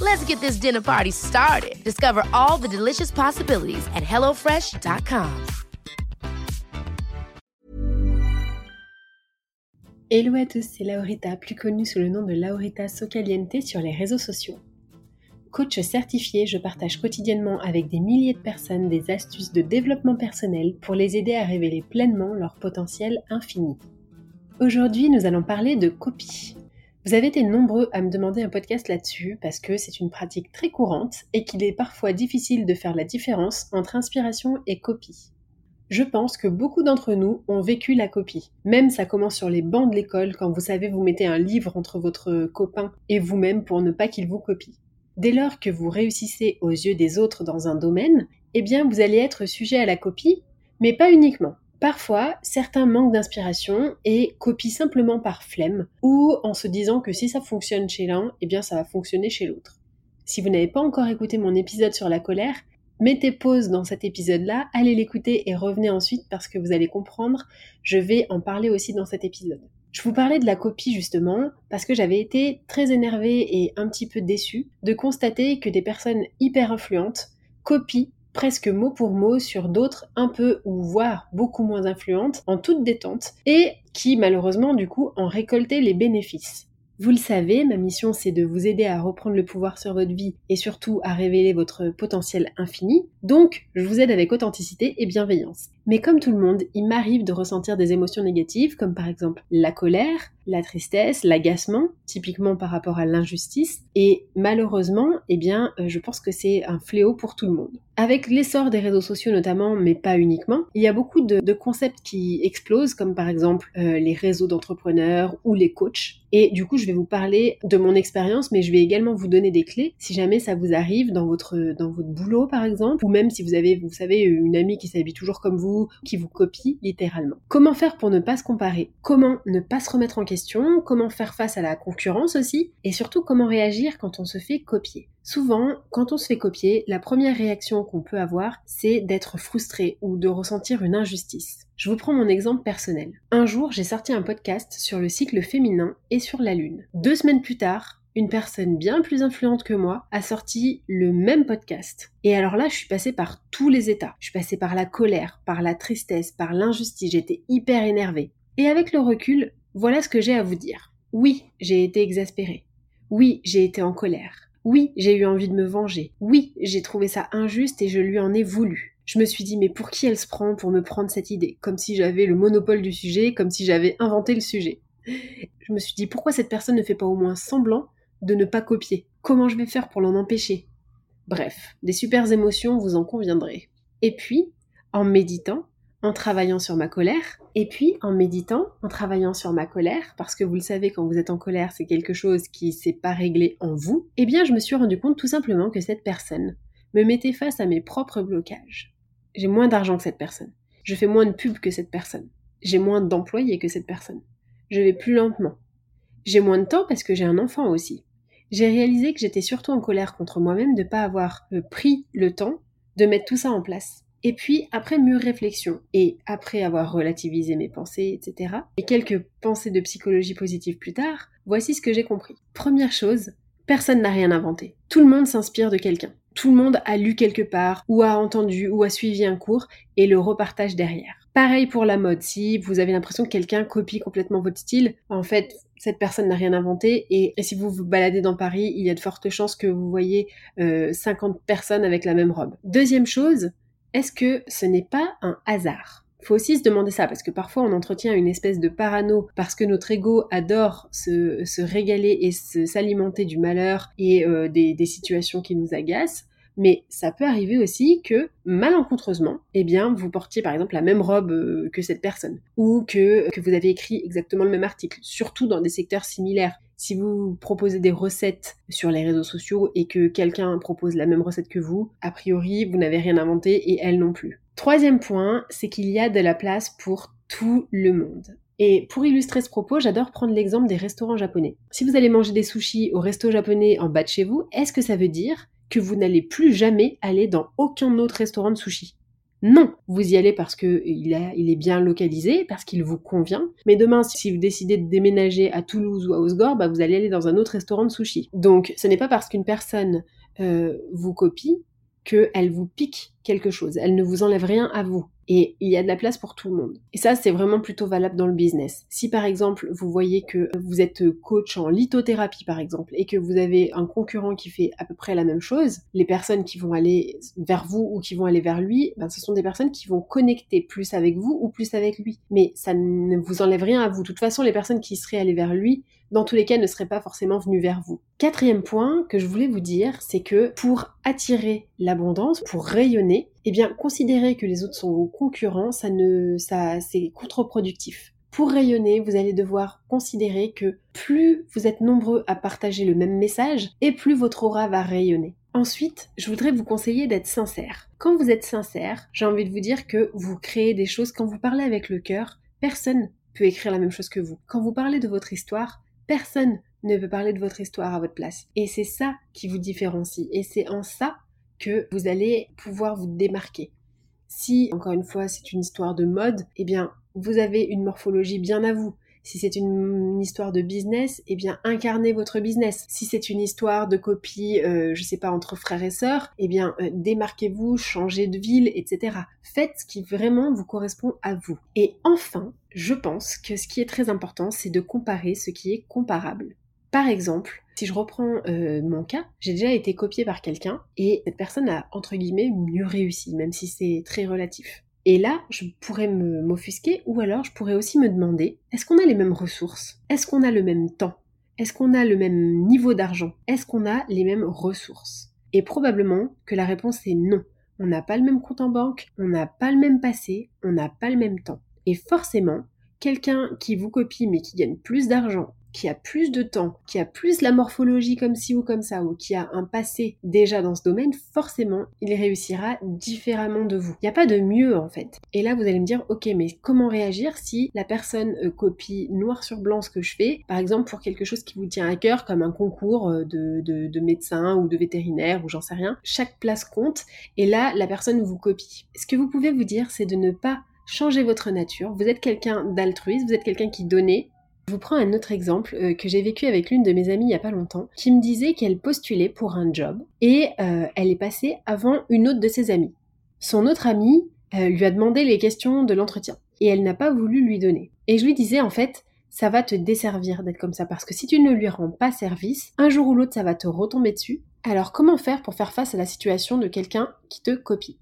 Let's get this dinner party started. Discover all the delicious possibilities at hellofresh.com. Hello à tous, c'est Laurita, plus connue sous le nom de Laurita Socaliente sur les réseaux sociaux. Coach certifié, je partage quotidiennement avec des milliers de personnes des astuces de développement personnel pour les aider à révéler pleinement leur potentiel infini. Aujourd'hui, nous allons parler de copie. Vous avez été nombreux à me demander un podcast là-dessus parce que c'est une pratique très courante et qu'il est parfois difficile de faire la différence entre inspiration et copie. Je pense que beaucoup d'entre nous ont vécu la copie. Même ça commence sur les bancs de l'école quand vous savez vous mettez un livre entre votre copain et vous-même pour ne pas qu'il vous copie. Dès lors que vous réussissez aux yeux des autres dans un domaine, eh bien vous allez être sujet à la copie, mais pas uniquement. Parfois, certains manquent d'inspiration et copient simplement par flemme ou en se disant que si ça fonctionne chez l'un, eh bien ça va fonctionner chez l'autre. Si vous n'avez pas encore écouté mon épisode sur la colère, mettez pause dans cet épisode-là, allez l'écouter et revenez ensuite parce que vous allez comprendre, je vais en parler aussi dans cet épisode. Je vous parlais de la copie justement parce que j'avais été très énervée et un petit peu déçue de constater que des personnes hyper influentes copient presque mot pour mot sur d'autres un peu ou voire beaucoup moins influentes en toute détente et qui malheureusement du coup en récoltaient les bénéfices. Vous le savez, ma mission c'est de vous aider à reprendre le pouvoir sur votre vie et surtout à révéler votre potentiel infini. Donc, je vous aide avec authenticité et bienveillance. Mais comme tout le monde, il m'arrive de ressentir des émotions négatives comme par exemple la colère, la tristesse, l'agacement, typiquement par rapport à l'injustice. Et malheureusement, eh bien, euh, je pense que c'est un fléau pour tout le monde. Avec l'essor des réseaux sociaux notamment, mais pas uniquement, il y a beaucoup de, concepts qui explosent, comme par exemple euh, les réseaux d'entrepreneurs ou les coachs. Et du coup, je vais vous parler de mon expérience, mais je vais également vous donner des clés si jamais ça vous arrive dans votre dans votre boulot par exemple, ou même si vous avez, vous savez, une amie qui s'habille toujours comme vous, qui vous copie littéralement. Comment faire pour ne pas se comparer? Comment ne pas se remettre en question? Comment faire face à la concurrence aussi? Et surtout, comment réagir quand on se fait copier? Souvent, quand on se fait copier, la première réaction qu'on peut avoir, c'est d'être frustré ou de ressentir une injustice. Je vous prends mon exemple personnel. Un jour, j'ai sorti un podcast sur le cycle féminin et sur la lune. Deux semaines plus tard, une personne bien plus influente que moi a sorti le même podcast. Et alors là, je suis passée par tous les états. Je suis passée par la colère, par la tristesse, par l'injustice. J'étais hyper énervée. Et avec le recul, voilà ce que j'ai à vous dire. Oui, j'ai été exaspérée. Oui, j'ai été en colère. Oui, j'ai eu envie de me venger. Oui, j'ai trouvé ça injuste et je lui en ai voulu. Je me suis dit, mais pour qui elle se prend pour me prendre cette idée? Comme si j'avais le monopole du sujet, comme si j'avais inventé le sujet. Je me suis dit, pourquoi cette personne ne fait pas au moins semblant de ne pas copier? Comment je vais faire pour l'en empêcher? Bref, des super émotions, vous en conviendrez. Et puis, en méditant, en travaillant sur ma colère, et puis en méditant, en travaillant sur ma colère, parce que vous le savez, quand vous êtes en colère, c'est quelque chose qui s'est pas réglé en vous, eh bien je me suis rendu compte tout simplement que cette personne me mettait face à mes propres blocages. J'ai moins d'argent que cette personne. Je fais moins de pub que cette personne. J'ai moins d'employés que cette personne. Je vais plus lentement. J'ai moins de temps parce que j'ai un enfant aussi. J'ai réalisé que j'étais surtout en colère contre moi-même de ne pas avoir euh, pris le temps de mettre tout ça en place. Et puis, après mûre réflexion, et après avoir relativisé mes pensées, etc., et quelques pensées de psychologie positive plus tard, voici ce que j'ai compris. Première chose, personne n'a rien inventé. Tout le monde s'inspire de quelqu'un. Tout le monde a lu quelque part, ou a entendu, ou a suivi un cours, et le repartage derrière. Pareil pour la mode, si vous avez l'impression que quelqu'un copie complètement votre style, en fait, cette personne n'a rien inventé, et, si vous vous baladez dans Paris, il y a de fortes chances que vous voyez 50 euh, personnes avec la même robe. Deuxième chose, est-ce que ce n'est pas un hasard? Faut aussi se demander ça, parce que parfois on entretient une espèce de parano, parce que notre ego adore se, régaler et s'alimenter du malheur et euh, des, situations qui nous agacent. Mais ça peut arriver aussi que, malencontreusement, eh bien, vous portiez par exemple la même robe euh, que cette personne, ou que vous avez écrit exactement le même article, surtout dans des secteurs similaires. Si vous proposez des recettes sur les réseaux sociaux et que quelqu'un propose la même recette que vous, a priori, vous n'avez rien inventé et elle non plus. Troisième point, c'est qu'il y a de la place pour tout le monde. Et pour illustrer ce propos, j'adore prendre l'exemple des restaurants japonais. Si vous allez manger des sushis au resto japonais en bas de chez vous, est-ce que ça veut dire que vous n'allez plus jamais aller dans aucun autre restaurant de sushi. Non, vous y allez parce que il, est bien localisé, parce qu'il vous convient. Mais demain, si vous décidez de déménager à Toulouse ou à Osgore, bah, vous allez aller dans un autre restaurant de sushi. Donc, ce n'est pas parce qu'une personne euh, vous copie qu'elle vous pique quelque chose. Elle ne vous enlève rien à vous. Et il y a de la place pour tout le monde. Et ça, c'est vraiment plutôt valable dans le business. Si par exemple, vous voyez que vous êtes coach en lithothérapie, par exemple, et que vous avez un concurrent qui fait à peu près la même chose, les personnes qui vont aller vers vous ou qui vont aller vers lui, ben, ce sont des personnes qui vont connecter plus avec vous ou plus avec lui. Mais ça ne vous enlève rien à vous. De toute façon, les personnes qui seraient allées vers lui, dans tous les cas, ne seraient pas forcément venues vers vous. Quatrième point que je voulais vous dire, c'est que pour attirer l'abondance, pour rayonner, eh bien, considérer que les autres sont vos concurrents, ça ne, ça, c'est contre-productif. Pour rayonner, vous allez devoir considérer que plus vous êtes nombreux à partager le même message, et plus votre aura va rayonner. Ensuite, je voudrais vous conseiller d'être sincère. Quand vous êtes sincère, j'ai envie de vous dire que vous créez des choses, quand vous parlez avec le cœur, personne peut écrire la même chose que vous. Quand vous parlez de votre histoire, personne ne peut parler de votre histoire à votre place. Et c'est ça qui vous différencie. Et c'est en ça que vous allez pouvoir vous démarquer. Si, encore une fois, c'est une histoire de mode, eh bien, vous avez une morphologie bien à vous. Si c'est une, histoire de business, eh bien, incarnez votre business. Si c'est une histoire de copie, euh, je sais pas, entre frères et sœurs, eh bien, euh, démarquez-vous, changez de ville, etc. Faites ce qui vraiment vous correspond à vous. Et enfin, je pense que ce qui est très important, c'est de comparer ce qui est comparable. Par exemple, si je reprends euh, mon cas, j'ai déjà été copiée par quelqu'un et cette personne a entre guillemets mieux réussi, même si c'est très relatif. Et là, je pourrais m'offusquer ou alors je pourrais aussi me demander, est-ce qu'on a les mêmes ressources? Est-ce qu'on a le même temps? Est-ce qu'on a le même niveau d'argent? Est-ce qu'on a les mêmes ressources? Et probablement que la réponse est non. On n'a pas le même compte en banque, on n'a pas le même passé, on n'a pas le même temps. Et forcément, quelqu'un qui vous copie mais qui gagne plus d'argent qui a plus de temps, qui a plus la morphologie comme ci ou comme ça, ou qui a un passé déjà dans ce domaine, forcément, il réussira différemment de vous. Il n'y a pas de mieux en fait. Et là, vous allez me dire, ok, mais comment réagir si la personne euh, copie noir sur blanc ce que je fais, par exemple pour quelque chose qui vous tient à cœur, comme un concours euh, de, de, de médecin ou de vétérinaire ou j'en sais rien. Chaque place compte, et là, la personne vous copie. Ce que vous pouvez vous dire, c'est de ne pas changer votre nature. Vous êtes quelqu'un d'altruiste, vous êtes quelqu'un qui donnait, je vous prends un autre exemple euh, que j'ai vécu avec l'une de mes amies il y a pas longtemps, qui me disait qu'elle postulait pour un job et euh, elle est passée avant une autre de ses amies. Son autre amie euh, lui a demandé les questions de l'entretien et elle n'a pas voulu lui donner. Et je lui disais en fait, ça va te desservir d'être comme ça parce que si tu ne lui rends pas service, un jour ou l'autre ça va te retomber dessus. Alors comment faire pour faire face à la situation de quelqu'un qui te copie?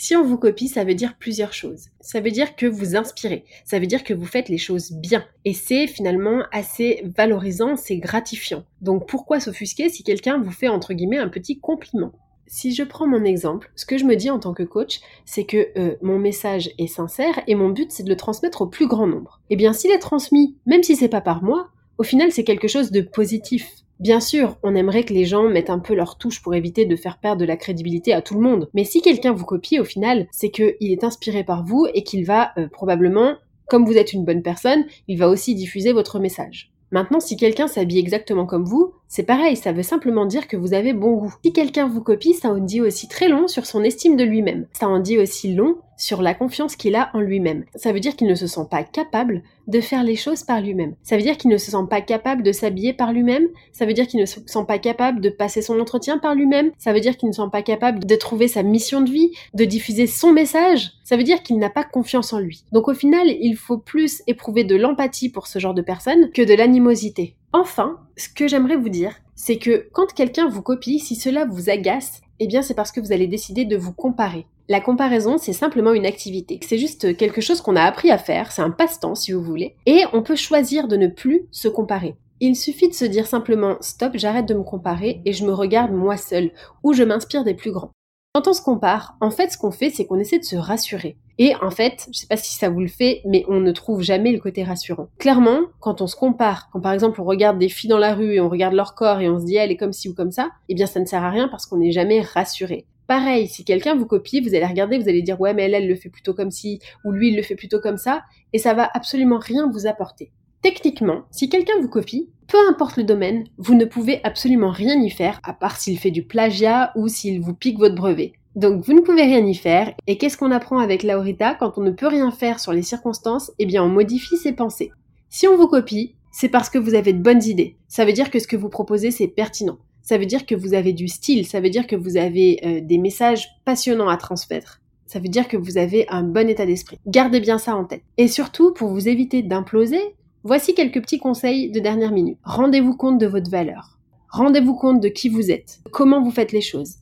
Si on vous copie, ça veut dire plusieurs choses. Ça veut dire que vous inspirez, ça veut dire que vous faites les choses bien. Et c'est finalement assez valorisant, c'est gratifiant. Donc pourquoi s'offusquer si quelqu'un vous fait entre guillemets un petit compliment? Si je prends mon exemple, ce que je me dis en tant que coach, c'est que euh, mon message est sincère et mon but c'est de le transmettre au plus grand nombre. Eh bien s'il est transmis, même si c'est pas par moi, au final c'est quelque chose de positif. Bien sûr, on aimerait que les gens mettent un peu leur touche pour éviter de faire perdre de la crédibilité à tout le monde. Mais si quelqu'un vous copie, au final, c'est qu'il est inspiré par vous et qu'il va euh, probablement, comme vous êtes une bonne personne, il va aussi diffuser votre message. Maintenant, si quelqu'un s'habille exactement comme vous, c'est pareil, ça veut simplement dire que vous avez bon goût. Si quelqu'un vous copie, ça en dit aussi très long sur son estime de lui-même. Ça en dit aussi long sur la confiance qu'il a en lui-même. Ça veut dire qu'il ne se sent pas capable de faire les choses par lui-même. Ça veut dire qu'il ne se sent pas capable de s'habiller par lui-même. Ça veut dire qu'il ne se sent pas capable de passer son entretien par lui-même. Ça veut dire qu'il ne se sent pas capable de trouver sa mission de vie, de diffuser son message. Ça veut dire qu'il n'a pas confiance en lui. Donc au final, il faut plus éprouver de l'empathie pour ce genre de personnes que de l'animosité. Enfin, ce que j'aimerais vous dire, c'est que quand quelqu'un vous copie, si cela vous agace, eh bien c'est parce que vous allez décider de vous comparer. La comparaison, c'est simplement une activité. C'est juste quelque chose qu'on a appris à faire, c'est un passe-temps si vous voulez, et on peut choisir de ne plus se comparer. Il suffit de se dire simplement stop, j'arrête de me comparer et je me regarde moi seul, ou je m'inspire des plus grands. Quand on se compare, en fait, ce qu'on fait, c'est qu'on essaie de se rassurer. Et en fait, je sais pas si ça vous le fait, mais on ne trouve jamais le côté rassurant. Clairement, quand on se compare, quand par exemple on regarde des filles dans la rue et on regarde leur corps et on se dit elle est comme ci ou comme ça, eh bien ça ne sert à rien parce qu'on n'est jamais rassuré. Pareil, si quelqu'un vous copie, vous allez regarder, vous allez dire ouais mais elle, elle le fait plutôt comme ci, ou lui il le fait plutôt comme ça, et ça va absolument rien vous apporter. Techniquement, si quelqu'un vous copie, peu importe le domaine, vous ne pouvez absolument rien y faire, à part s'il fait du plagiat ou s'il vous pique votre brevet. Donc vous ne pouvez rien y faire, et qu'est-ce qu'on apprend avec Laurita quand on ne peut rien faire sur les circonstances? Eh bien on modifie ses pensées. Si on vous copie, c'est parce que vous avez de bonnes idées. Ça veut dire que ce que vous proposez c'est pertinent. Ça veut dire que vous avez du style, ça veut dire que vous avez euh, des messages passionnants à transmettre. Ça veut dire que vous avez un bon état d'esprit. Gardez bien ça en tête. Et surtout, pour vous éviter d'imploser, Voici quelques petits conseils de dernière minute. Rendez-vous compte de votre valeur. Rendez-vous compte de qui vous êtes, comment vous faites les choses.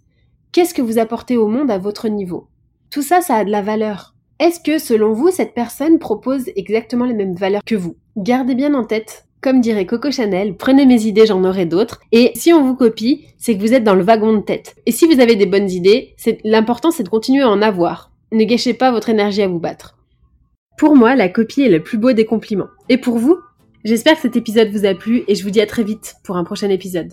Qu'est-ce que vous apportez au monde à votre niveau? Tout ça, ça a de la valeur. Est-ce que, selon vous, cette personne propose exactement les mêmes valeurs que vous? Gardez bien en tête, comme dirait Coco Chanel, prenez mes idées, j'en aurai d'autres. Et si on vous copie, c'est que vous êtes dans le wagon de tête. Et si vous avez des bonnes idées, l'important c'est de continuer à en avoir. Ne gâchez pas votre énergie à vous battre. Pour moi, la copie est le plus beau des compliments. Et pour vous? J'espère que cet épisode vous a plu et je vous dis à très vite pour un prochain épisode.